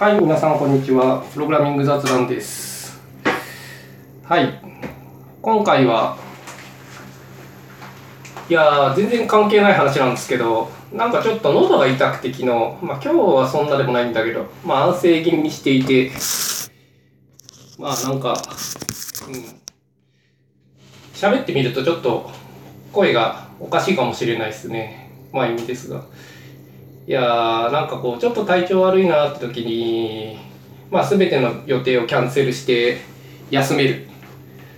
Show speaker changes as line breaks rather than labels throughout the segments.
はい、皆さんこんにちは。プログラミング雑談です。はい、今回は、いやー、全然関係ない話なんですけど、なんかちょっと喉が痛くて昨日、まあ今日はそんなでもないんだけど、まあ安静気味にしていて、まあなんか、うん、喋ってみるとちょっと声がおかしいかもしれないですね。まあ意味ですが。いやーなんかこうちょっと体調悪いなって時にまあ全ての予定をキャンセルして休める。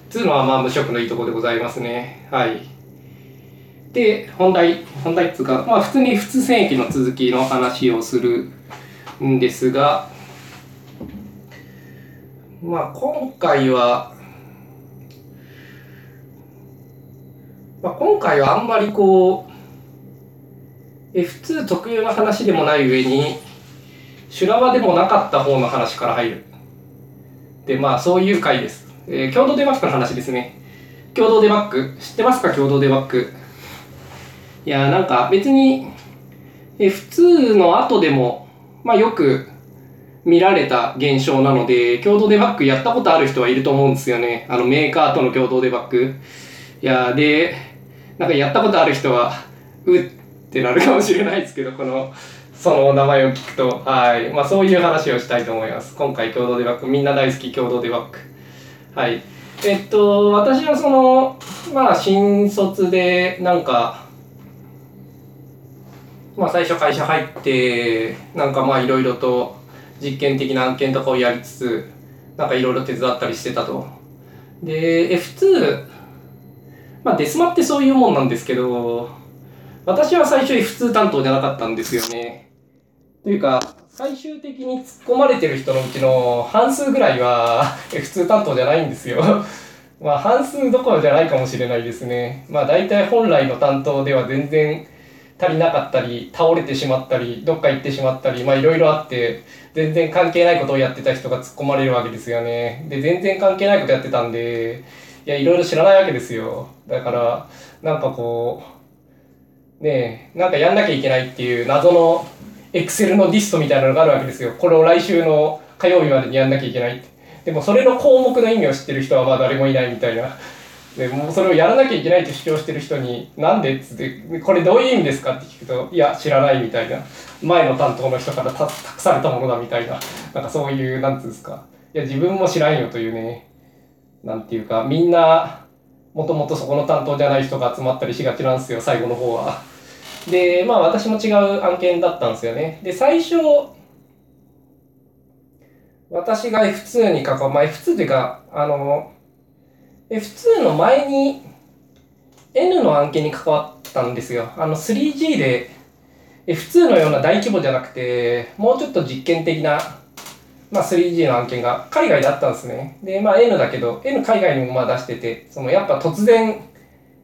つうのはまあ無職のいいとこでございますね。はい。で本題本題っつうかまあ普通に普通戦役の続きの話をするんですがまあ今回はまあ今回はあんまりこう F2 特有の話でもない上に修羅場でもなかった方の話から入る。でまあそういう回です、えー共同デバッグの話ですね。共同デバッグ。知ってますか？共同デバッグ。いやなんか別に F2 の後でもまあよく見られた現象なので共同デバッグやったことある人はいると思うんですよね。あのメーカーとの共同デバッグ。いやでなんかやったことある人はうっってなるかもしれないですけどこのその名前を聞くと。はい。まあそういう話をしたいと思います。今回共同デバッグみんな大好き共同デバッグはい。えっと私はそのまあ新卒でなんかまあ最初会社入ってなんかまあいろいろと実験的な案件とかをやりつつなんかいろいろ手伝ったりしてたと。で F2 まあデスマってそういうもんなんですけど私は最初 F2 担当じゃなかったんですよね。というか、最終的に突っ込まれてる人のうちの半数ぐらいは F2 担当じゃないんですよ。まあ半数どころじゃないかもしれないですね。まあ大体本来の担当では全然足りなかったり、倒れてしまったり、どっか行ってしまったり、まあいろいろあって、全然関係ないことをやってた人が突っ込まれるわけですよね。で、全然関係ないことやってたんで、いや、いろいろ知らないわけですよ。だから、なんかこう、ねえ、なんかやんなきゃいけないっていう謎のエクセルのリストみたいなのがあるわけですよ。これを来週の火曜日までにやんなきゃいけないって。でもそれの項目の意味を知ってる人はまあ誰もいないみたいな。でもそれをやらなきゃいけないと主張してる人に「なんで?」っつって「これどういう意味ですか?」って聞くと「いや知らない」みたいな前の担当の人から託されたものだみたいななんかそういうなんつうんですかいや自分も知らんよというねなんていうかみんなもともとそこの担当じゃない人が集まったりしがちなんですよ最後の方は。でまあ私も違う案件だったんですよね。で最初私が F2 に関わまあ F2 というかあの F2 の前に N の案件に関わったんですよ。あの 3G で F2 のような大規模じゃなくてもうちょっと実験的な、まあ、3G の案件が海外であったんですね。でまあ N だけど N 海外にもまあ出しててそのやっぱ突然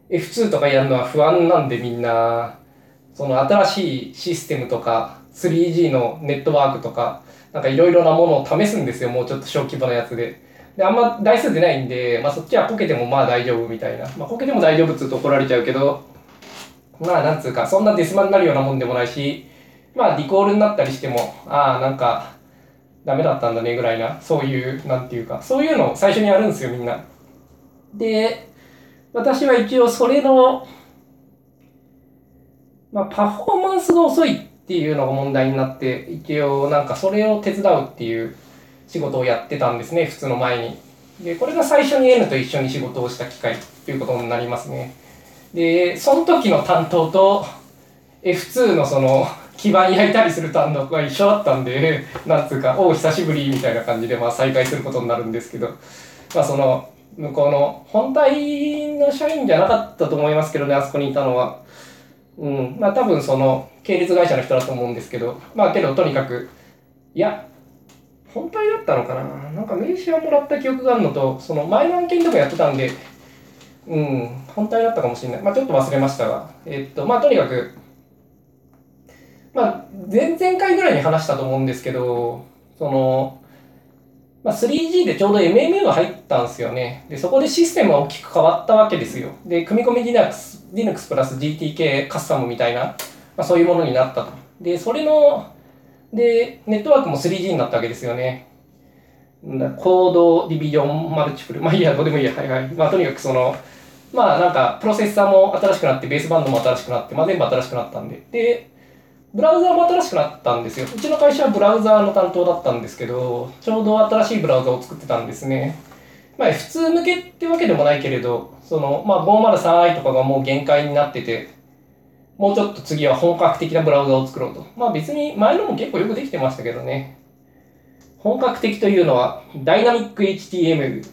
F2 とかやるのは不安なんでみんなその新しいシステムとか 3G のネットワークとかなんかいろいろなものを試すんですよもうちょっと小規模なやつで。であんま台数出ないんで、まあ、そっちはこけてもまあ大丈夫みたいな、まあ、こけても大丈夫っつうと怒られちゃうけどまあなんつうかそんなデスマになるようなもんでもないしまあリコールになったりしてもああなんかダメだったんだねぐらいなそういうなんていうかそういうのを最初にやるんですよみんな。で私は一応それのまあ、パフォーマンスが遅いっていうのが問題になって一応なんかそれを手伝うっていう仕事をやってたんですね普通の前に。でこれが最初に N と一緒に仕事をした機会ということになりますね。でその時の担当と F2 のその基盤焼いたりする担当が一緒だったんでなんつうか「おう久しぶり」みたいな感じでまあ再会することになるんですけど。まあその向こうの本体の社員じゃなかったと思いますけどねあそこにいたのは。うん。まあ多分その系列会社の人だと思うんですけどまあけどとにかくいや本体だったのかな。なんか名刺をもらった記憶があるのとその前の案件とかやってたんでうん本体だったかもしれない。まあちょっと忘れましたがえっとまあとにかくまあ前々回ぐらいに話したと思うんですけどそのまあ、3G でちょうど MMU が入ったんですよね。で、そこでシステムが大きく変わったわけですよ。で、組み込み Linux, Linux プラス GTK カスタムみたいな、まあ、そういうものになったと。で、それの、で、ネットワークも 3G になったわけですよね。コードディビジョンマルチプル。まあいいや、どうでもいいや。はいはい。まあとにかくその、まあなんか、プロセッサーも新しくなって、ベースバンドも新しくなって、まあ全部新しくなったんで。で、ブラウザーも新しくなったんですよ。うちの会社はブラウザーの担当だったんですけど、ちょうど新しいブラウザを作ってたんですね。まあ普通向けってわけでもないけれど、その、まあ 503i とかがもう限界になってて、もうちょっと次は本格的なブラウザを作ろうと。まあ別に前のも結構よくできてましたけどね。本格的というのは、ダイナミック HTML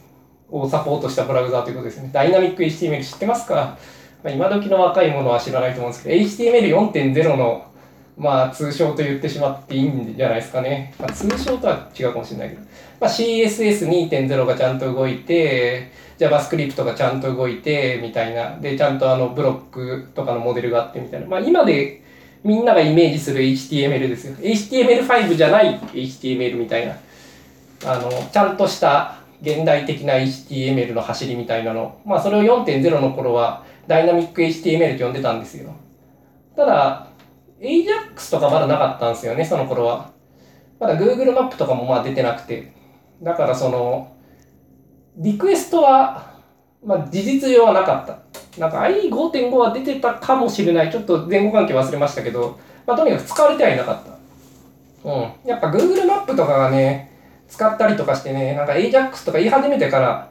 をサポートしたブラウザということですね。ダイナミック HTML 知ってますか、まあ、今時の若い者は知らないと思うんですけど、HTML4.0 のまあ通称と言ってしまっていいんじゃないですかね。まあ、通称とは違うかもしれないけど。まあ、CSS2.0 がちゃんと動いて、JavaScript がちゃんと動いて、みたいな。で、ちゃんとあのブロックとかのモデルがあってみたいな。まあ今でみんながイメージする HTML ですよ。HTML5 じゃない HTML みたいな。あの、ちゃんとした現代的な HTML の走りみたいなの。まあそれを4.0の頃はダイナミック HTML って呼んでたんですよ。ただ、AJAX とかまだなかったんですよね、その頃は。まだ Google マップとかもまあ出てなくて。だからその、リクエストは、まあ事実上はなかった。なんか IE5.5 は出てたかもしれない。ちょっと前後関係忘れましたけど、まあとにかく使われてはいなかった。うん。やっぱ Google マップとかがね、使ったりとかしてね、なんか AJAX とか言い始めてから、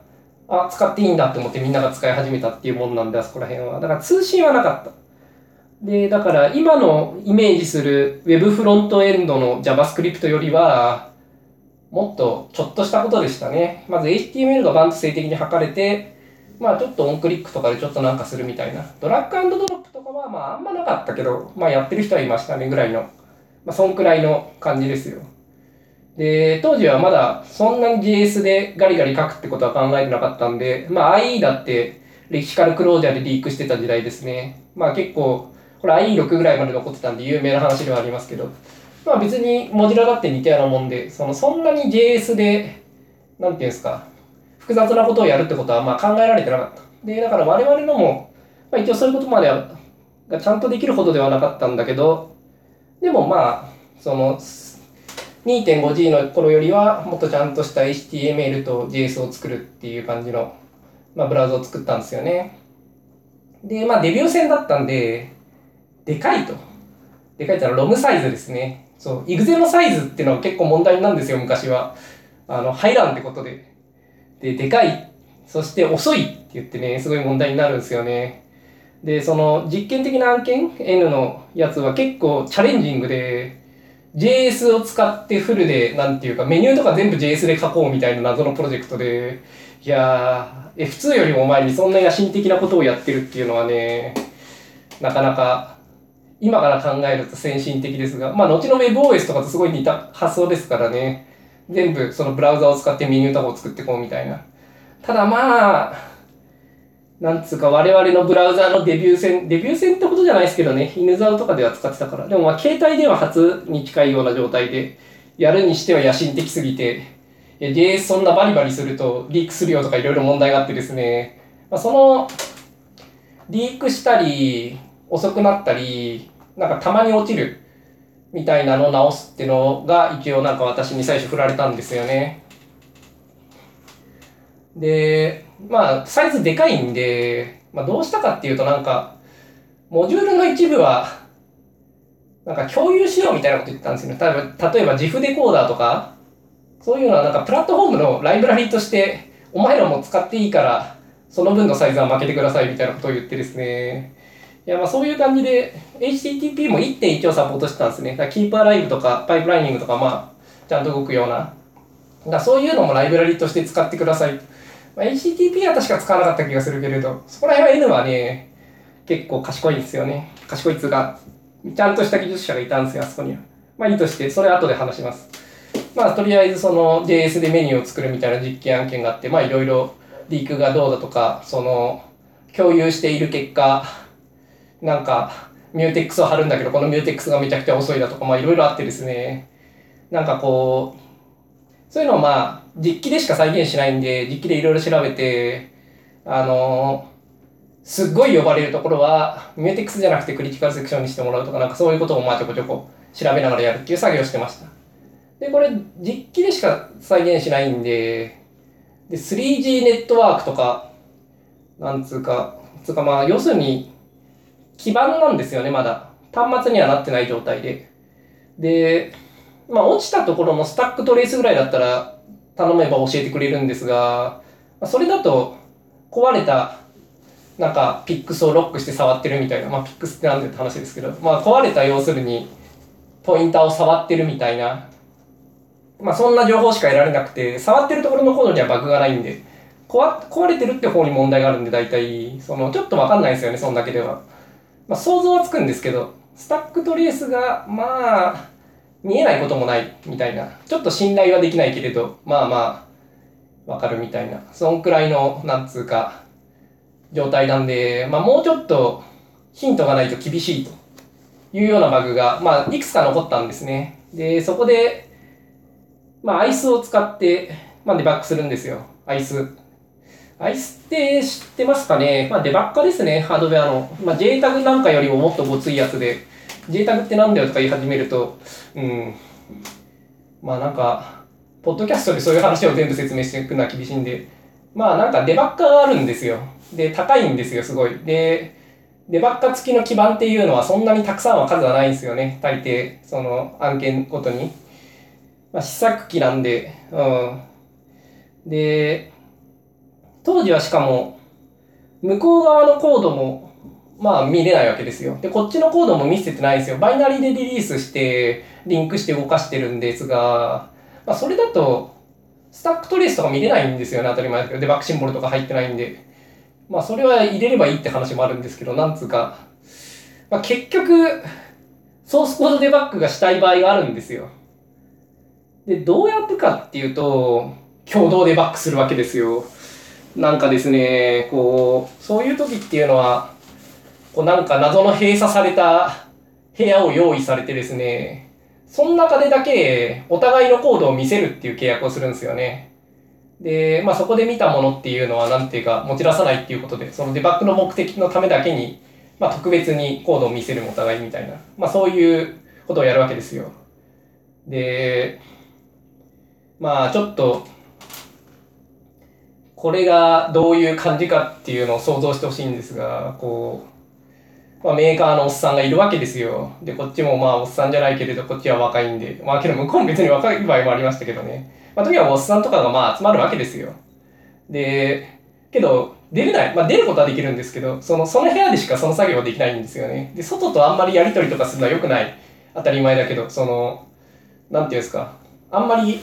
あ、使っていいんだって思ってみんなが使い始めたっていうもんなんで、あそこら辺は。だから通信はなかった。で、だから今のイメージする Web フロントエンドの JavaScript よりは、もっとちょっとしたことでしたね。まず HTML がバンと静的に測れて、まあちょっとオンクリックとかでちょっとなんかするみたいな。ドラッグドロップとかはまああんまなかったけど、まあやってる人はいましたねぐらいの。まあそんくらいの感じですよ。で、当時はまだそんなに JS でガリガリ書くってことは考えてなかったんで、まあ IE だって歴史からクロージャーでリークしてた時代ですね。まあ結構これ IE6 ぐらいまで残ってたんで有名な話ではありますけど、まあ別にモジュラだって似たようなもんで、そのそんなに JS で、なんていうんですか、複雑なことをやるってことはまあ考えられてなかった。で、だから我々のも、まあ一応そういうことまでは、がちゃんとできるほどではなかったんだけど、でもまあ、その、2.5G の頃よりはもっとちゃんとした HTML と JS を作るっていう感じの、まあ、ブラウザを作ったんですよね。で、まあデビュー戦だったんで、でかいと。でかいってのはロムサイズですね。そう、イグゼのサイズっていうのは結構問題なんですよ、昔は。あの、入らんってことで。で、でかい。そして遅いって言ってね、すごい問題になるんですよね。で、その実験的な案件 N のやつは結構チャレンジングで、JS を使ってフルで、なんていうか、メニューとか全部 JS で書こうみたいな謎のプロジェクトで、いやー、F2 よりも前にそんな野心的なことをやってるっていうのはね、なかなか今から考えると先進的ですが、まあ、後の WebOS とかとすごい似た発想ですからね。全部そのブラウザを使ってメニュータブを作ってこうみたいな。ただまあ、なんつうか我々のブラウザのデビュー戦、デビュー戦ってことじゃないですけどね、犬沢とかでは使ってたから。でもまあ携帯では初に近いような状態で、やるにしては野心的すぎて、JS そんなバリバリするとリークするよとかいろいろ問題があってですね、まあ、その、リークしたり、遅くなったり、なんかたまに落ちるみたいなのを直すっていうのが一応なんか私に最初振られたんですよね。で、まあサイズでかいんで、まあどうしたかっていうとなんか、モジュールの一部は、なんか共有しようみたいなこと言ったんですよね。例えば、例えば GIF デコーダーとか、そういうのはなんかプラットフォームのライブラリとして、お前らも使っていいから、その分のサイズは負けてくださいみたいなことを言ってですね、いや、まあそういう感じで、HTTP も1.1をサポートしてたんですね。だキーパーライブとかパイプライニングとか、まあ、ちゃんと動くような。だそういうのもライブラリとして使ってください。まあ、HTTP は確か使わなかった気がするけれど、そこら辺は N はね、結構賢いんですよね。賢いつが、ちゃんとした技術者がいたんですよ、あそこには。まあいいとして、それ後で話します。まあとりあえずその JS でメニューを作るみたいな実験案件があって、まあいろいろリークがどうだとか、その共有している結果、なんか、 mutex を貼るんだけど、この mutex がめちゃくちゃ遅いだとか、まあいろいろあってですね、なんかこう、そういうのをまあ、実機でしか再現しないんで、実機でいろいろ調べて、あのすっごい呼ばれるところは、 mutex じゃなくて critical section にしてもらうとか、なんかそういうことをまあちょこちょこ調べながらやるっていう作業をしてました。で、これ実機でしか再現しないんで、で、3G ネットワークとか、なんつうか、つうかまあ、要するに、基板なんですよね、まだ。端末にはなってない状態で。で、まあ、落ちたところの stack trace ぐらいだったら頼めば教えてくれるんですが、それだと壊れたなんかピックスをロックして触ってるみたいな、まあ、ピックスってなんでって話ですけど、まあ、壊れた要するにポインターを触ってるみたいな、まあ、そんな情報しか得られなくて触ってるところのコードにはバグがないんで。壊れてるって方に問題があるんで大体。そのちょっと分かんないですよねそんだけでは、まあ、想像はつくんですけどスタックトレースがまあ見えないこともないみたいなちょっと信頼はできないけれどまあまあわかるみたいなそんくらいのなんつうか状態なんで、まあ、もうちょっとヒントがないと厳しいというようなバグが、まあ、いくつか残ったんですね。で、そこで、まあ、アイスを使って、まあ、デバッグするんですよ。アイス。アイスって知ってますかね？まあ、デバッカですね、ハードウェアの。まあ、JTAG なんかよりももっとごついやつで、JTAG ってなんだよとか言い始めると、うん。まあ、なんか、ポッドキャストでそういう話を全部説明していくのは厳しいんで、まあ、なんかデバッカがあるんですよ。で、高いんですよ、すごい。で、デバッカ付きの基盤っていうのはそんなにたくさんは数はないんですよね。大抵、その案件ごとに。まあ、試作機なんで、うん。で、当時はしかも、向こう側のコードも、まあ見れないわけですよ。で、こっちのコードも見せてないんですよ。バイナリーでリリースして、リンクして動かしてるんですが、まあそれだと、スタックトレースとか見れないんですよね、当たり前だけど。デバッグシンボルとか入ってないんで。まあそれは入れればいいって話もあるんですけど、なんつうか、まあ、結局、ソースコードデバッグがしたい場合があるんですよ。で、どうやってかっていうと、共同デバッグするわけですよ。なんかですね、こう、そういう時っていうのは、こうなんか謎の閉鎖された部屋を用意されてですね、その中でだけお互いのコードを見せるっていう契約をするんですよね。で、まあ、そこで見たものっていうのは、なんていうか、持ち出さないっていうことで、そのデバッグの目的のためだけに、まあ、特別にコードを見せるお互いみたいな、まあ、そういうことをやるわけですよ。で、まあ、ちょっと、これがどういう感じかっていうのを想像してほしいんですが、こう、まあ、メーカーのおっさんがいるわけですよ。で、こっちもまあ、おっさんじゃないけれど、こっちは若いんで、まあ、けど向こうも別に若い場合もありましたけどね。まあ、時はおっさんとかがまあ集まるわけですよ。で、けど、出れない。まあ、出ることはできるんですけど、その、その部屋でしかその作業はできないんですよね。で、外とあんまりやりとりとかするのは良くない。当たり前だけど、その、なんていうんですか。あんまり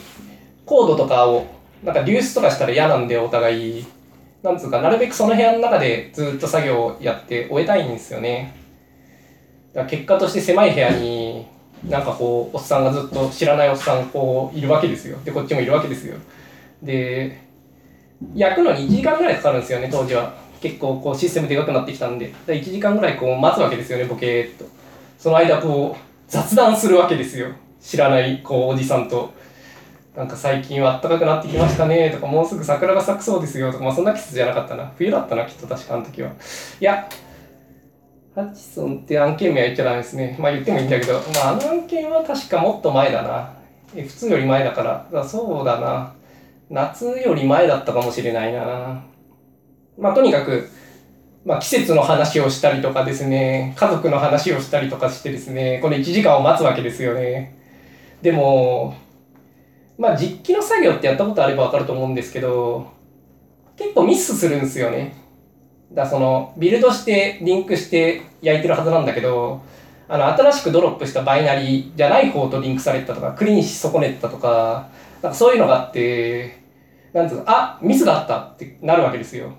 コードとかを、なんか流出とかしたら嫌なんで、お互い。なんつうか、なるべくその部屋の中でずっと作業をやって終えたいんですよね。だ結果として狭い部屋になんかこうおっさんがずっと知らないおっさんこういるわけですよ。でこっちもいるわけですよ。で焼くのに1時間ぐらいかかるんですよね当時は。結構こうシステムでかくなってきたんで。1時間ぐらいこう待つわけですよねボケーっと。その間こう雑談するわけですよ。知らないこうおじさんと。なんか最近は暖かくなってきましたねとかもうすぐ桜が咲くそうですよとかまあそんな季節じゃなかったな冬だったなきっと確かあの時はいやハチソンって案件名は言っちゃダメですね。まあ言ってもいいんだけど、まああの案件は確かもっと前だな。F2 より前だから、だそうだな。夏より前だったかもしれないな。まあとにかく、まあ季節の話をしたりとかですね、家族の話をしたりとかしてですね、この1時間を待つわけですよね。でも、まあ実機の作業ってやったことあればわかると思うんですけど、結構ミスするんですよね。だそのビルドしてリンクして焼いてるはずなんだけどあの新しくドロップしたバイナリーじゃない方とリンクされてたとかクリーンし損ねてたとかなんかそういうのがあってなんつうのあミスがあったってなるわけですよ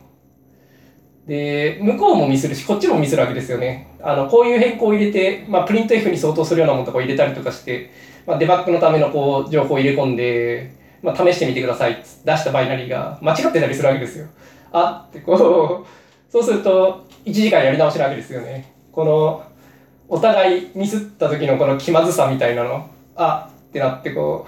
で向こうもミスるしこっちもミスるわけですよねあのこういう変更を入れて、まあ、プリント F に相当するようなものとかを入れたりとかして、まあ、デバッグのためのこう情報を入れ込んで、まあ、試してみてください。出したバイナリーが間違ってたりするわけですよ。あってこうそうすると、1時間やり直しなわけですよね。この、お互いミスった時のこの気まずさみたいなの、あってなってこ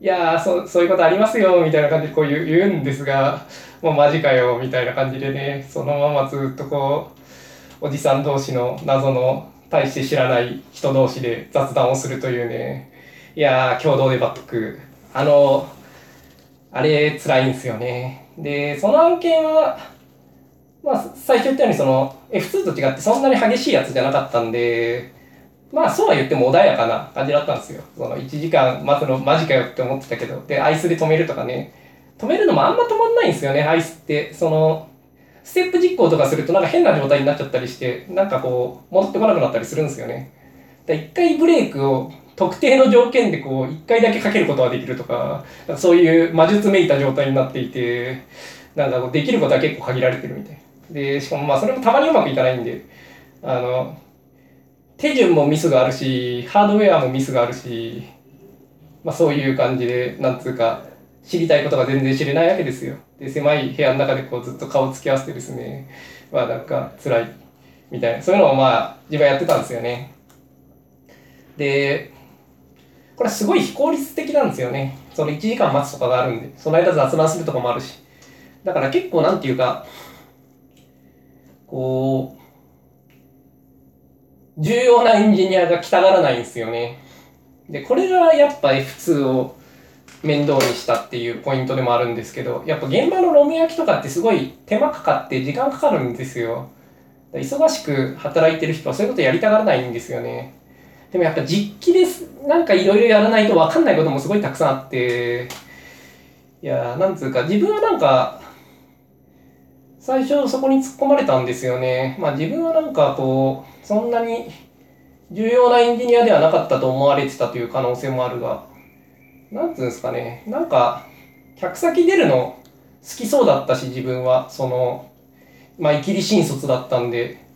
う、いやーそ、そういうことありますよ、みたいな感じでこう言う言うんですが、もうマジかよ、みたいな感じでね、そのままずっとこう、おじさん同士の謎の大して知らない人同士で雑談をするというね、いやー、共同デバッグ。あの、あれ、辛いんですよね。で、その案件は、まあ、最初言ったようにその F2 と違ってそんなに激しいやつじゃなかったんで、まあそうは言っても穏やかな感じだったんですよ。その1時間待つのマジかよって思ってたけど、で、アイスで止めるとかね。止めるのもあんま止まんないんですよね、アイスって。その、ステップ実行とかするとなんか変な状態になっちゃったりして、なんかこう、戻ってこなくなったりするんですよね。一回ブレークを特定の条件でこう、一回だけかけることができるとか、かそういう魔術めいた状態になっていて、なんかこうできることは結構限られてるみたい。で、しかもまあそれもたまにうまくいかないんで、あの、手順もミスがあるし、ハードウェアもミスがあるし、まあそういう感じで、なんつうか、知りたいことが全然知れないわけですよ。で、狭い部屋の中でこうずっと顔つき合わせてですね、まあなんか辛いみたいな、そういうのをまあ自分はやってたんですよね。で、これすごい非効率的なんですよね。その1時間待つとかがあるんで、その間雑談するとかもあるし。だから結構なんていうか、こう、重要なエンジニアが来たがらないんですよね。で、これがやっぱ F2 を面倒にしたっていうポイントでもあるんですけど、やっぱ現場のロム焼きとかってすごい手間かかって時間かかるんですよ。忙しく働いてる人はそういうことやりたがらないんですよね。でもやっぱ実機です。なんかいろいろやらないと分かんないこともすごいたくさんあって、いやなんつうか自分はなんか最初そこに突っ込まれたんですよね。まあ自分はなんかこう、そんなに重要なエンジニアではなかったと思われてたという可能性もあるが、なんつうんですかね、なんか、客先出るの好きそうだったし、自分は、その、まあ、いきり新卒だったんで、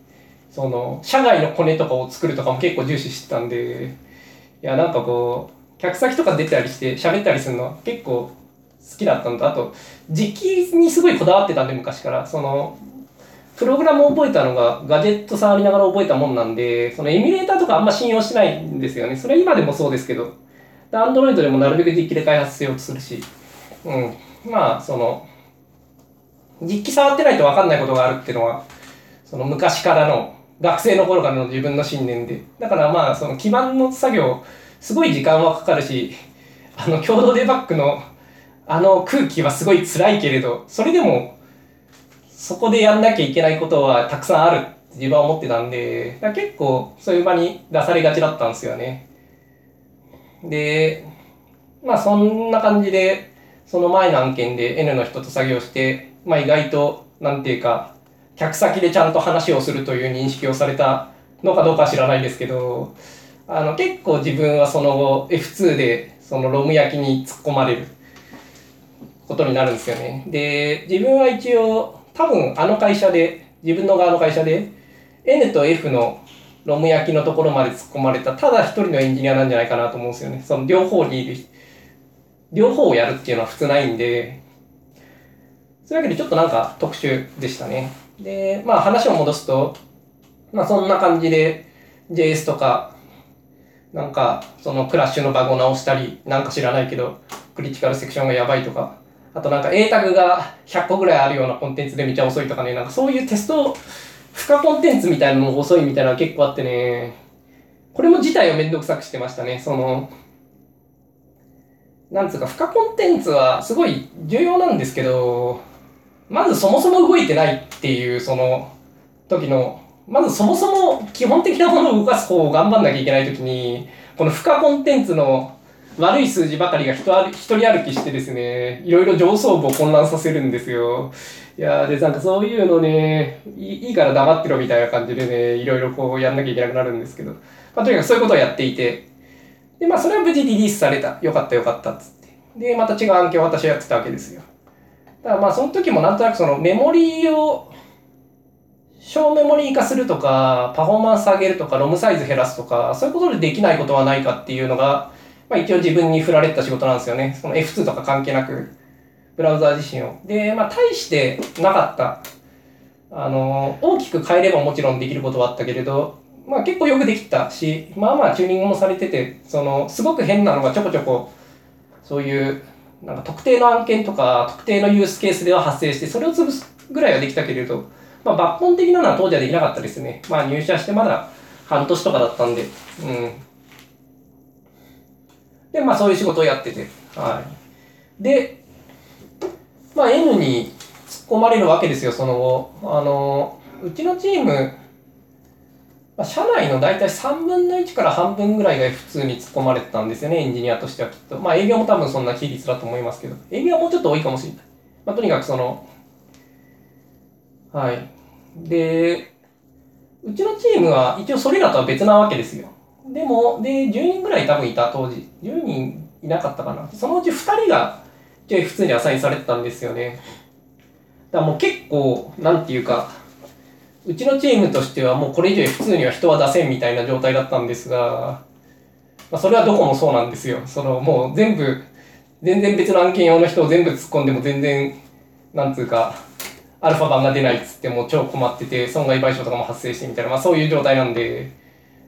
その、社外のコネとかを作るとかも結構重視してたんで、いや、なんかこう、客先とか出たりして喋ったりするのは結構好きだったのと、あと、実機にすごいこだわってたんで、昔から。その、プログラムを覚えたのがガジェット触りながら覚えたもんなんで、そのエミュレーターとかあんま信用しないんですよね。それ今でもそうですけど。アンドロイドでもなるべく実機で開発しようとするし。うん。まあ、その、実機触ってないと分かんないことがあるっていうのは、その昔からの、学生の頃からの自分の信念で。だからまあ、その基盤の作業、すごい時間はかかるし、あの、共同デバッグのあの空気はすごい辛いけれど、それでも、そこでやんなきゃいけないことはたくさんあるって自分は思ってたんで、結構そういう場に出されがちだったんですよね。で、まあそんな感じで、その前の案件で N の人と作業して、まあ意外と、なんていうか、客先でちゃんと話をするという認識をされたのかどうか知らないですけど、あの結構自分はその後 F2 でそのロム焼きに突っ込まれる。ことになるんですよね。で、自分は一応、多分あの会社で、自分の側の会社で、N と F のロム焼きのところまで突っ込まれた、ただ一人のエンジニアなんじゃないかなと思うんですよね。その両方にいる、両方をやるっていうのは普通ないんで、そういうわけでちょっとなんか特殊でしたね。で、まあ話を戻すと、まあそんな感じで JS とか、なんかそのクラッシュのバグを直したり、なんか知らないけど、クリティカルセクションがやばいとか、あとなんか A タグが100個ぐらいあるようなコンテンツでめっちゃ遅いとかね、なんかそういうテスト、負荷コンテンツみたいなのも遅いみたいなの結構あってね、これも自体をめんどくさくしてましたね。その、なんつうか、負荷コンテンツはすごい重要なんですけど、まずそもそも動いてないっていう、その時の、まずそもそも基本的なものを動かす方を頑張んなきゃいけない時に、この負荷コンテンツの悪い数字ばかりが一人歩きしてですね、いろいろ上層部を混乱させるんですよ。いやで、なんかそういうのねい、いいから黙ってろみたいな感じでね、いろいろこうやんなきゃいけなくなるんですけど、まあ、とにかくそういうことをやっていて、で、まあそれは無事リリースされた。よかったよかったっつって。で、また違う案件を私はやってたわけですよ。だからまあその時もなんとなくそのメモリーを小メモリー化するとか、パフォーマンス上げるとか、ロムサイズ減らすとか、そういうことでできないことはないかっていうのが、まあ、一応自分に振られた仕事なんですよね。その F2 とか関係なく、ブラウザー自身を。で、まあ、大してなかった。あの、大きく変えればもちろんできることはあったけれど、まあ結構よくできたし、まあまあチューニングもされてて、その、すごく変なのがちょこちょこ、そういう、なんか特定の案件とか、特定のユースケースでは発生して、それを潰すぐらいはできたけれど、まあ抜本的なのは当時はできなかったですね。まあ入社してまだ半年とかだったんで、うん。で、まあそういう仕事をやってて、はい。で、まあ N に突っ込まれるわけですよ、その後。あの、うちのチーム、まあ、社内の大体3分の1から半分ぐらいが普通に突っ込まれてたんですよね、エンジニアとしてはきっと。まあ営業も多分そんな比率だと思いますけど、営業はもうちょっと多いかもしれない。まあとにかくその、はい。で、うちのチームは一応それらとは別なわけですよ。でも、で、10人ぐらい多分いた当時。10人いなかったかな。そのうち2人が、じゃ普通にアサインされてたんですよね。だからもう結構、なんていうか、うちのチームとしてはもうこれ以上普通には人は出せんみたいな状態だったんですが、まあ、それはどこもそうなんですよ。そのもう全部、全然別の案件用の人を全部突っ込んでも全然、なんつうか、アルファ版が出ないっつってもう超困ってて、損害賠償とかも発生してみたいな、まあそういう状態なんで、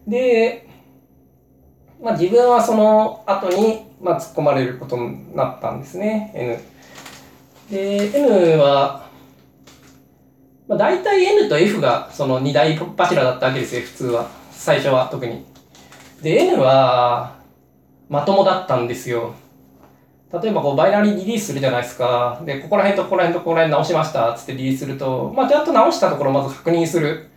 で、まあ自分はその後に、まあ突っ込まれることになったんですね、N。で、N は、まあ大体 N と F がその二大柱だったわけですよ、普通は。最初は特に。で、N は、まともだったんですよ。例えばこうバイナリーリリースするじゃないですか。で、ここら辺とここら辺とここら辺直しましたっつってリリースすると、まあちゃんと直したところをまず確認する。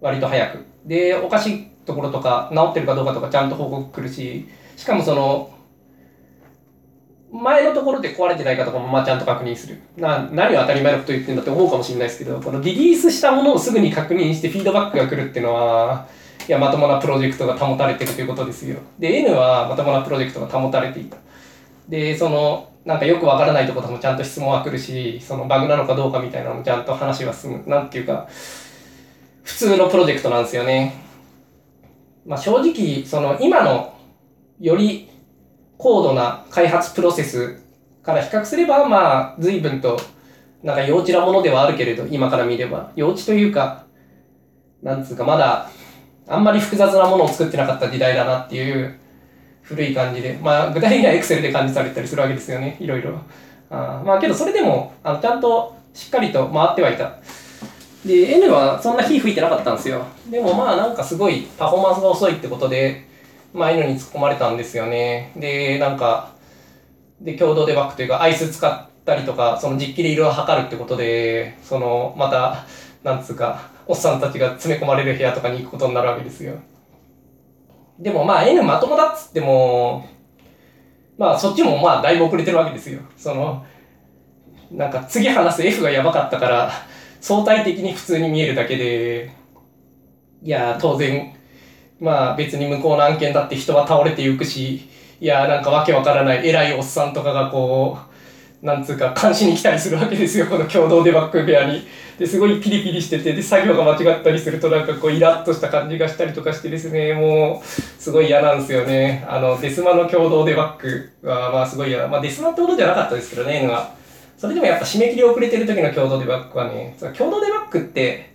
割と早く。で、おかしいところとか、直ってるかどうかとかちゃんと報告来るし、しかもその、前のところで壊れてないかとかもまあちゃんと確認する。な何を当たり前のこと言ってんだって思うかもしれないですけど、このリリースしたものをすぐに確認してフィードバックが来るっていうのは、いや、まともなプロジェクトが保たれてるということですよ。で、N はまともなプロジェクトが保たれていた。で、その、なんかよくわからないところもちゃんと質問は来るし、そのバグなのかどうかみたいなのもちゃんと話は進む。なんていうか、普通のプロジェクトなんですよね。まあ正直、その今のより高度な開発プロセスから比較すれば、まあ随分となんか幼稚なものではあるけれど、今から見れば。幼稚というか、なんつうかまだあんまり複雑なものを作ってなかった時代だなっていう古い感じで、まあ、具体的にはエクセルで管理されたりするわけですよね、いろいろ。あまあ、けどそれでも、あのちゃんとしっかりと回ってはいた。で、N はそんな火吹いてなかったんですよ。でもまあ、なんかすごいパフォーマンスが遅いってことで、まあ、N に突っ込まれたんですよね。で、なんか、で、共同デバッグというか、アイス使ったりとか、その実機で色を測るってことで、その、また、なんつうか、おっさんたちが詰め込まれる部屋とかに行くことになるわけですよ。でもまあ N まともだっつっても、まあそっちもまあだいぶ遅れてるわけですよ。その、なんか次話す F がやばかったから、相対的に普通に見えるだけで、いや、当然、まあ別に向こうの案件だって人は倒れていくし、いや、なんかわけわからない偉いおっさんとかがこう、なんつうか、監視に来たりするわけですよ、この共同デバッグ部屋に。で、すごいピリピリしてて、で、作業が間違ったりすると、なんかこう、イラッとした感じがしたりとかしてですね、もう、すごい嫌なんですよね。あの、デスマの共同デバッグは、まあ、すごい嫌。まあ、デスマってことじゃなかったですけどね、N は。それでもやっぱ締め切り遅れてる時の共同デバッグはね、共同デバッグって、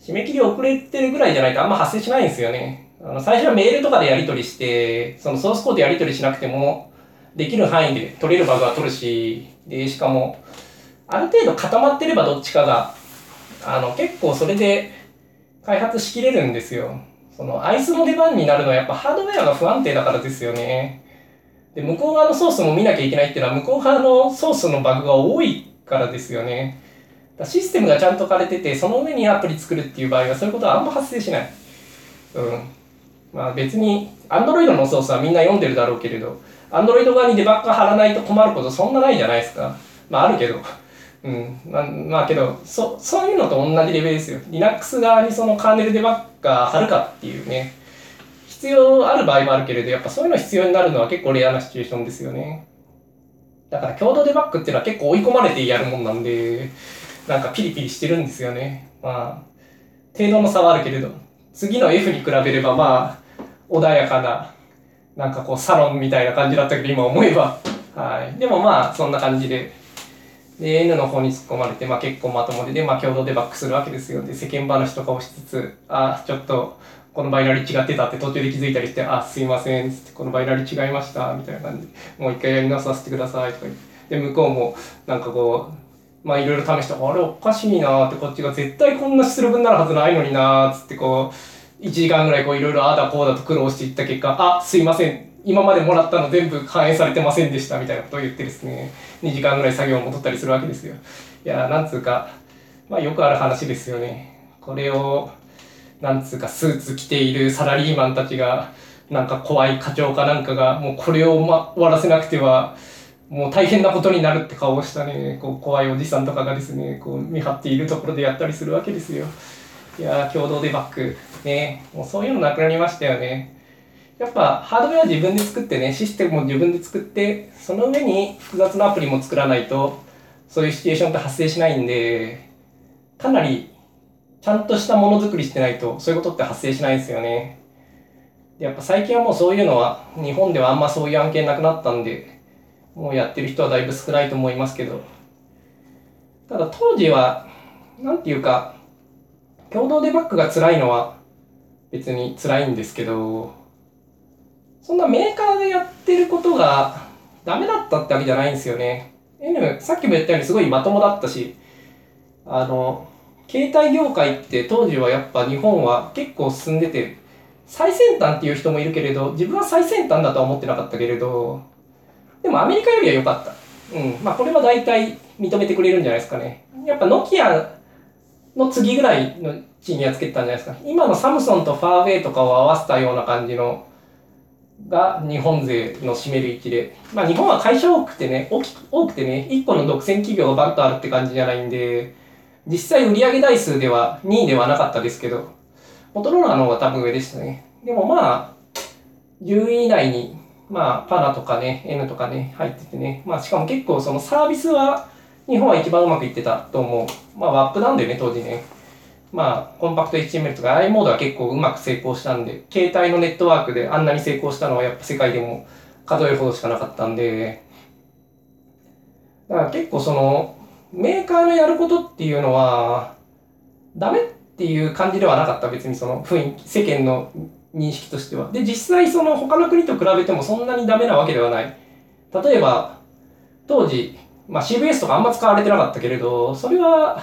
締め切り遅れてるぐらいじゃないとあんま発生しないんですよね。あの、最初はメールとかでやり取りして、そのソースコードやり取りしなくても、できる範囲で取れるバグは取るし、で、しかも、ある程度固まってればどっちかが、あの、結構それで開発しきれるんですよ。その、アイスの出番になるのはやっぱハードウェアが不安定だからですよね。で、向こう側のソースも見なきゃいけないっていうのは、向こう側のソースのバグが多いからですよね。システムがちゃんと置かれてて、その上にアプリ作るっていう場合は、そういうことはあんま発生しない。うん。まあ別に、Android のソースはみんな読んでるだろうけれど、アンドロイド側にデバッグ貼らないと困ることそんなないじゃないですか。まああるけど。うん。まあ、まあけど、そ、そういうのと同じレベルですよ。Linux 側にそのカーネルデバッグが貼るかっていうね。必要ある場合もあるけれど、やっぱそういうの必要になるのは結構レアなシチュエーションですよね。だから共同デバッグっていうのは結構追い込まれてやるもんなんで、なんかピリピリしてるんですよね。まあ、程度の差はあるけれど、次の F に比べればまあ、穏やかななんかこうサロンみたいな感じだったけど今思えば。はい。でもまあそんな感じで。で、N の方に突っ込まれて、まあ結構まともで、で、まあ共同でバックするわけですよ。で、世間話とかをしつつ、あ、ちょっと、このバイナリ違ってたって途中で気づいたりして、あ、すいません、つって、このバイナリ違いました、みたいな感じで、もう一回やり直させてください、とか言って。で、向こうも、なんかこう、まあいろいろ試して、あれおかしいなって、こっちが絶対こんな出力になるはずないのになーつってこう、1時間ぐらいこういろいろああだこうだと苦労していった結果、あ、すいません。今までもらったの全部反映されてませんでしたみたいなことを言ってですね、2時間ぐらい作業を戻ったりするわけですよ。いや、なんつうか、まあよくある話ですよね。これを、なんつうかスーツ着ているサラリーマンたちが、なんか怖い課長かなんかが、もうこれを、ま、終わらせなくては、もう大変なことになるって顔をしたね、こう怖いおじさんとかがですね、こう見張っているところでやったりするわけですよ。いや共同デバッグ、ね、もうそういうのなくなりましたよね。やっぱハードウェア自分で作ってね、システムも自分で作って、その上に複雑なアプリも作らないと、そういうシチュエーションって発生しないんで、かなりちゃんとしたものづくりしてないと、そういうことって発生しないですよね。やっぱ最近はもうそういうのは、日本ではあんまそういう案件なくなったんで、もうやってる人はだいぶ少ないと思いますけど、ただ当時は、なんていうか、共同デバッグが辛いのは別に辛いんですけど、そんなメーカーでやってることがダメだったってわけじゃないんですよね。N、さっきも言ったようにすごいまともだったし、あの、携帯業界って当時はやっぱ日本は結構進んでて、最先端っていう人もいるけれど、自分は最先端だとは思ってなかったけれど、でもアメリカよりは良かった。うん。まあこれは大体認めてくれるんじゃないですかね。やっぱノキアの次ぐらいの地位にはつけてたんじゃないですか。今のサムソンとファーウェイとかを合わせたような感じのが日本勢の占める位置で、まあ日本は会社多くてね、大き多くてね、1個の独占企業がバンとあるって感じじゃないんで、実際売上台数では2位ではなかったですけど、モトローラの方が多分上でしたね。でもまあ、10位以内に、まあ、パナとかね、N とかね、入っててね、まあしかも結構そのサービスは日本は一番うまくいってたと思う。まあワップなんでね、当時ね。まあ、コンパクト HTML とか i モードは結構うまく成功したんで、携帯のネットワークであんなに成功したのはやっぱ世界でも数えるほどしかなかったんで、だから結構その、メーカーのやることっていうのは、ダメっていう感じではなかった、別にその雰囲気、世間の認識としては。で、実際その他の国と比べてもそんなにダメなわけではない。例えば、当時、まあ CVS とかあんま使われてなかったけれど、それは、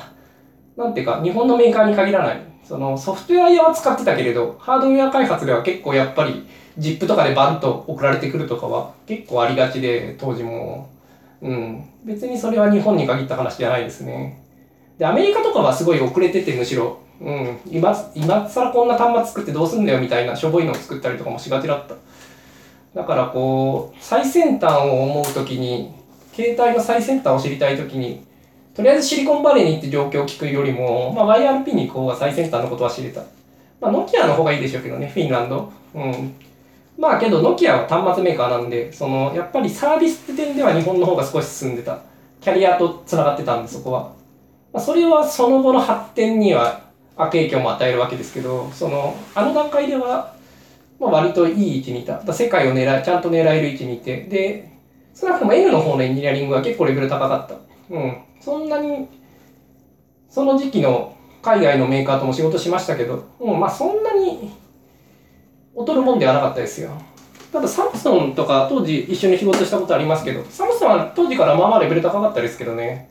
なんていうか、日本のメーカーに限らない。そのソフトウェアは使ってたけれど、ハードウェア開発では結構やっぱり ZIP とかでバンと送られてくるとかは結構ありがちで、当時も。うん。別にそれは日本に限った話じゃないですね。で、アメリカとかはすごい遅れててむしろ、うん。今、今更こんな端末作ってどうすんだよみたいなしょぼいのを作ったりとかもしがちだった。だからこう、最先端を思うときに、携帯の最先端を知りたいときに、とりあえずシリコンバレーに行って状況を聞くよりも、まあ、YRP に行こうが最先端のことは知れた。まあ、ノキアの方がいいでしょうけどね、フィンランド。うん。まあけど、ノキアは端末メーカーなんで、その、やっぱりサービスって点では日本の方が少し進んでた。キャリアと繋がってたんで、そこは。まあ、それはその後の発展には悪影響も与えるわけですけど、その、あの段階では、まあ、割といい位置にいた。世界を狙い、ちゃんと狙える位置にいて、で、少なくとも N の方のエンジニアリングは結構レベル高かった。うん。そんなに、その時期の海外のメーカーとも仕事しましたけど、うん、まあそんなに劣るもんではなかったですよ。ただサムソンとか当時一緒に仕事したことありますけど、サムソンは当時からまあまあレベル高かったですけどね。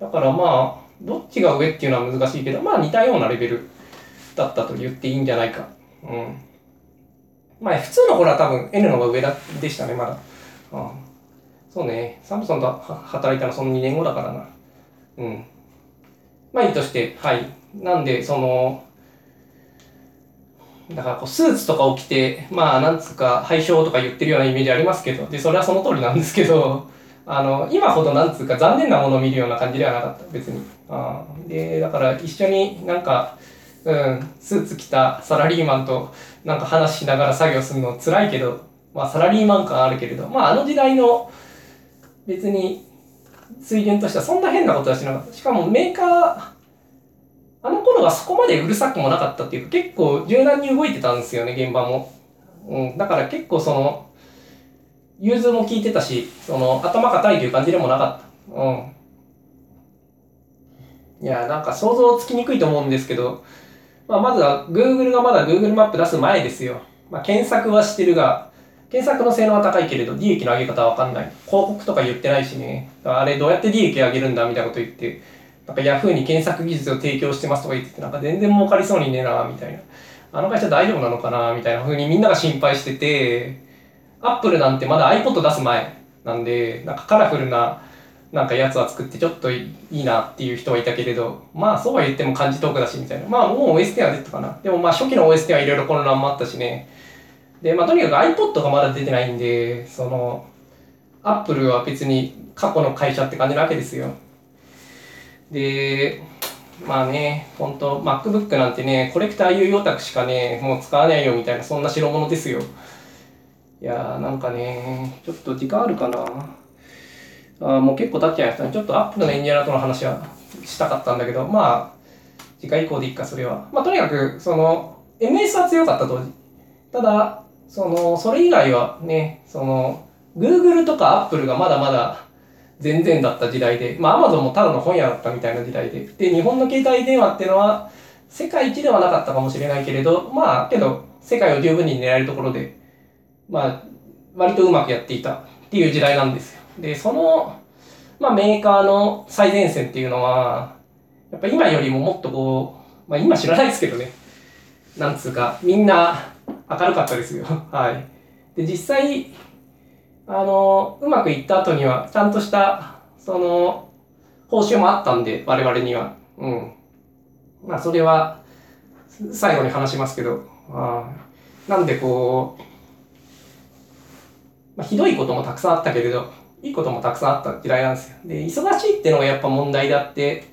だからまあ、どっちが上っていうのは難しいけど、まあ似たようなレベルだったと言っていいんじゃないか。うん。まあ普通の頃は多分 N の方が上だでしたね、まだ。うんそうね、サムソンと働いたのその2年後だからな。うん。まあいいとして、はい。なんで、その、だからこうスーツとかを着て、まあなんつうか、廃症とか言ってるようなイメージありますけど、で、それはその通りなんですけど、あの、今ほどなんつうか残念なものを見るような感じではなかった、別に。あで、だから一緒になんか、うん、スーツ着たサラリーマンとなんか話しながら作業するの辛いけど、まあサラリーマン感あるけれど、まああの時代の別に水源としてはそんな変なことはしなかった。しかもメーカー、あの頃はそこまでうるさくもなかったっていうか、結構柔軟に動いてたんですよね、現場も。うん、だから結構その、融通も効いてたし、その、頭固いという感じでもなかった。うん。いや、なんか想像つきにくいと思うんですけど、まあ、まずは Google がまだ Google マップ出す前ですよ。まあ、検索はしてるが、検索の性能は高いけれど、利益の上げ方はわかんない。広告とか言ってないしね。あれどうやって利益を上げるんだみたいなこと言って、なんか Yahoo に検索技術を提供してますとか言ってて、なんか全然儲かりそうにねえな、みたいな。あの会社大丈夫なのかなみたいな風にみんなが心配してて、アップルなんてまだ iPod 出す前なんで、なんかカラフルななんかやつは作ってちょっといいなっていう人はいたけれど、まあそうは言っても漢字トークだしみたいな。まあもう OS10 は出てたかな。でもまあ初期の OS10 はいろいろ混乱もあったしね。で、まあとにかく iPod がまだ出てないんで、その、アップルは別に過去の会社って感じなわけですよ。で、まあね、本当 MacBook なんてね、コレクター有用宅しかね、もう使わないよみたいな、そんな代物ですよ。いやー、なんかね、ちょっと時間あるかな。あもう結構経っちゃいましたね。ちょっとアップルのエンジニアとの話はしたかったんだけど、まあ、次回以降でいいか、それは。まあ、とにかく、その、MS は強かった当時。ただ、その、それ以外はね、その、Google とか Apple がまだまだ全然だった時代で、まあ Amazon もただの本屋だったみたいな時代で、で、日本の携帯電話っていうのは、世界一ではなかったかもしれないけれど、まあ、けど、世界を十分に狙えるところで、まあ、割とうまくやっていたっていう時代なんですよ。で、その、まあ、メーカーの最前線っていうのは、やっぱ今よりももっとこう、まあ今知らないですけどね、なんつうか、みんな明るかったですよ。はい。で、実際、あの、うまくいった後には、ちゃんとした、その、報酬もあったんで、我々には。うん。まあ、それは、最後に話しますけど、あなんでこう、まあ、ひどいこともたくさんあったけれど、いいこともたくさんあった時代なんですよ。で、忙しいってのがやっぱ問題であって、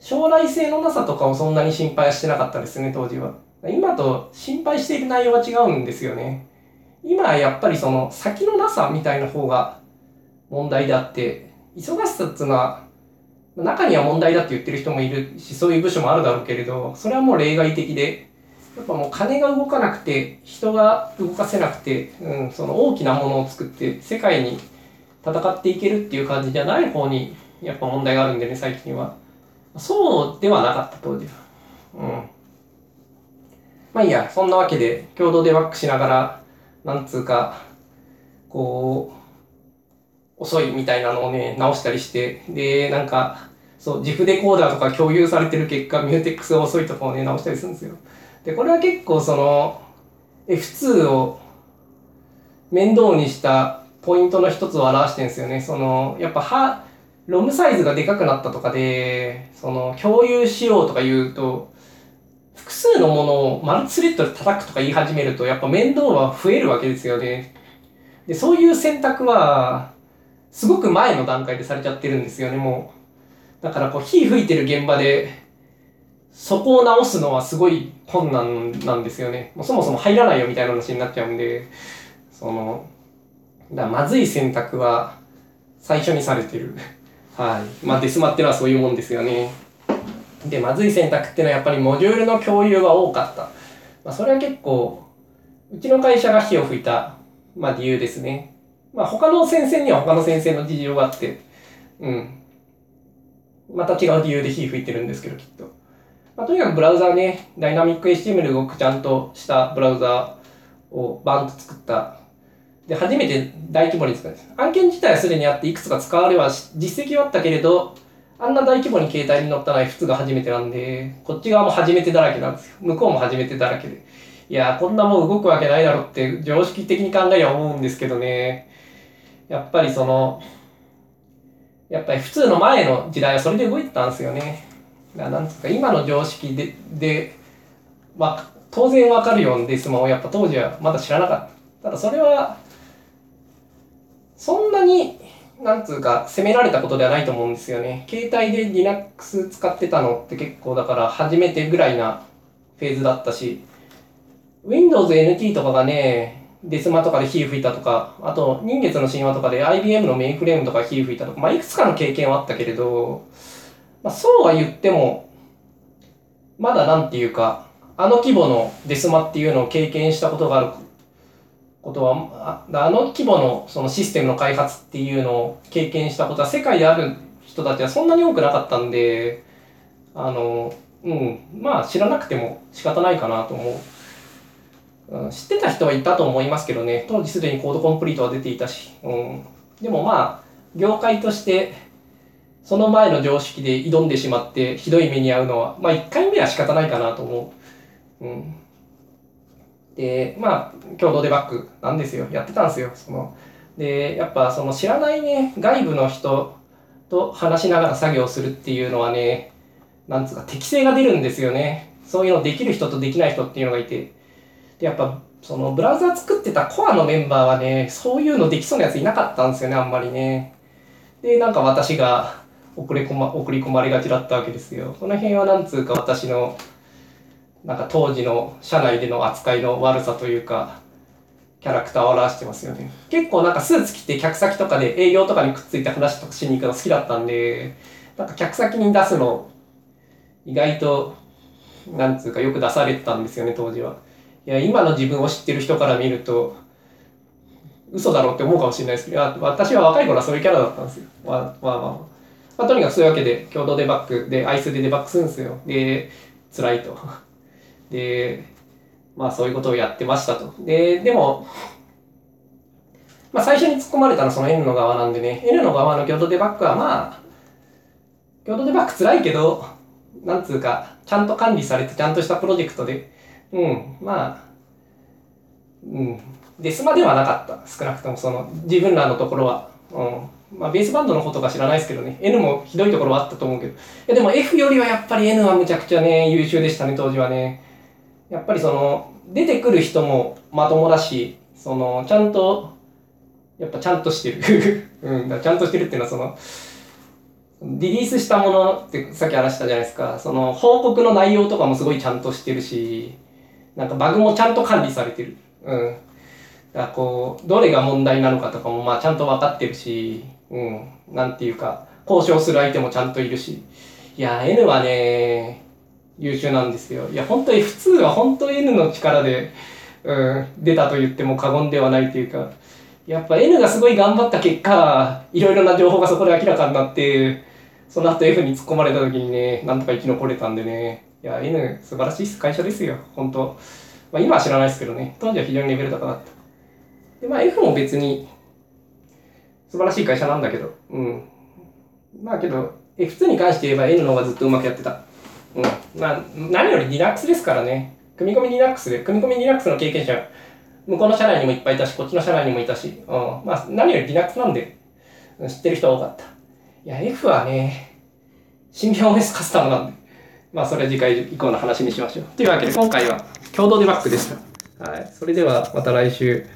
将来性のなさとかをそんなに心配してなかったですね、当時は。今と心配している内容は違うんですよね。今はやっぱりその先のなさみたいな方が問題であって、忙しさっていうのは、中には問題だって言ってる人もいるし、そういう部署もあるだろうけれど、それはもう例外的で、やっぱもう金が動かなくて、人が動かせなくて、うん、その大きなものを作って世界に戦っていけるっていう感じじゃない方にやっぱ問題があるんでね、最近は。そうではなかった当時は。うん。まあいいや、そんなわけで共同デバッグしながら、なんつうか、こう、遅いみたいなのをね、直したりして、で、なんか、そう、自負デコーダーとか共有されてる結果、ミューテックスが遅いとかをね、直したりするんですよ。で、これは結構その、F2 を面倒にしたポイントの一つを表してるんですよね。その、やっぱは、ロムサイズがでかくなったとかで、その、共有しようとか言うと、複数のものをマルチスレッドで叩くとか言い始めると、やっぱ面倒は増えるわけですよね。で、そういう選択は、すごく前の段階でされちゃってるんですよね、もう。だからこう、火吹いてる現場で、そこを直すのはすごい困難なんですよね。もうそもそも入らないよみたいな話になっちゃうんで、その、だまずい選択は最初にされてる。はい。まあデスマってのはそういうもんですよね。で、まずい選択ってのはやっぱりモジュールの共有が多かった。まあそれは結構、うちの会社が火を吹いた、まあ理由ですね。まあ他の先生には他の先生の事情があって、うん。また違う理由で火吹いてるんですけど、きっと。まあ、とにかくブラウザーね、ダイナミック HTML 動くちゃんとしたブラウザーをバンと作ったで、初めて大規模に使う案件自体はすでにあっていくつか使われは実績はあったけれど、あんな大規模に携帯に乗ったのは普通が初めてなんで、こっち側も初めてだらけなんですよ。向こうも初めてだらけで。いやこんなもん動くわけないだろって常識的に考えりゃ思うんですけどね。やっぱりその、やっぱり普通の前の時代はそれで動いてたんですよね。なんですか、今の常識で、で、まあ、当然わかるようですもん、やっぱ当時はまだ知らなかった。ただそれは、そんなに、なんつうか、責められたことではないと思うんですよね。携帯で Linux 使ってたのって結構だから初めてぐらいなフェーズだったし、Windows NT とかがね、デスマとかで火吹いたとか、あと、人月の神話とかで IBM のメインフレームとか火吹いたとか、まあ、いくつかの経験はあったけれど、まあ、そうは言っても、まだなんていうか、あの規模のデスマっていうのを経験したことがあることは、あの規模のそのシステムの開発っていうのを経験したことは世界である人たちはそんなに多くなかったんで、あの、うん、まあ知らなくても仕方ないかなと思う。うん、知ってた人はいたと思いますけどね、当時すでにコードコンプリートは出ていたし、うん、でもまあ、業界として、その前の常識で挑んでしまってひどい目に遭うのは、まあ1回目は仕方ないかなと思う。うん。で、まあ、共同デバッグなんですよ。やってたんですよ。そので、やっぱその知らないね、外部の人と話しながら作業するっていうのはね、なんつうか適性が出るんですよね。そういうのできる人とできない人っていうのがいて。で、やっぱそのブラウザ作ってたコアのメンバーはね、そういうのできそうなやついなかったんですよね、あんまりね。で、なんか私が送り込ま送り込まれがちだったわけですよ。この辺はなんつうか私のなんか当時の社内での扱いの悪さというか、キャラクターを表してますよね。結構なんかスーツ着て客先とかで営業とかにくっついて話とかしに行くの好きだったんで、なんか客先に出すの意外と、なんつうかよく出されてたんですよね、当時は。いや、今の自分を知ってる人から見ると、嘘だろうって思うかもしれないですけど、私は若い頃はそういうキャラだったんですよ。まあまあまあ。まあ、とにかくそういうわけで、共同デバッグで、アイスでデバッグするんですよ。で、辛いと。で、まあそういうことをやってましたと。で、でも、まあ最初に突っ込まれたのはその N の側なんでね、N の側の共同デバッグはまあ、共同デバッグ辛いけど、なんつうか、ちゃんと管理されてちゃんとしたプロジェクトで、うん、まあ、うん、デスマではなかった。少なくともその、自分らのところは。うん。まあ、ベースバンドのことか知らないですけどね。N もひどいところはあったと思うけど。いや、でも F よりはやっぱり N はむちゃくちゃね、優秀でしたね、当時はね。やっぱりその、出てくる人もまともだし、その、ちゃんと、やっぱちゃんとしてる。うん、だちゃんとしてるっていうのはその、リリースしたものってさっき話したじゃないですか。その、報告の内容とかもすごいちゃんとしてるし、なんかバグもちゃんと管理されてる。うん。だからこう、どれが問題なのかとかもまあちゃんと分かってるし、うん。なんていうか、交渉する相手もちゃんといるし。いや、N はね、優秀なんですよ。いや、本当 F2 は本当 N の力で、うん、出たと言っても過言ではないというか、やっぱ N がすごい頑張った結果、いろいろな情報がそこで明らかになって、その後 F に突っ込まれた時にね、なんとか生き残れたんでね、いや、N 素晴らしい会社ですよ、本当まあ今は知らないですけどね、当時は非常にレベル高かった。で、まあ F も別に素晴らしい会社なんだけど、うん。まあけど、F2 に関して言えば N の方がずっとうまくやってた。うん。まあ、何より Linux ですからね。組み込み Linux で、組み込み Linux の経験者、向こうの社内にもいっぱいいたし、こっちの社内にもいたし、うん。まあ、何より Linux なんで、知ってる人多かった。いや、F はね、新病 OS カスタムなんで、まあ、それは次回以降の話にしましょう。というわけで、今回は共同デバッグでした。はい。それでは、また来週。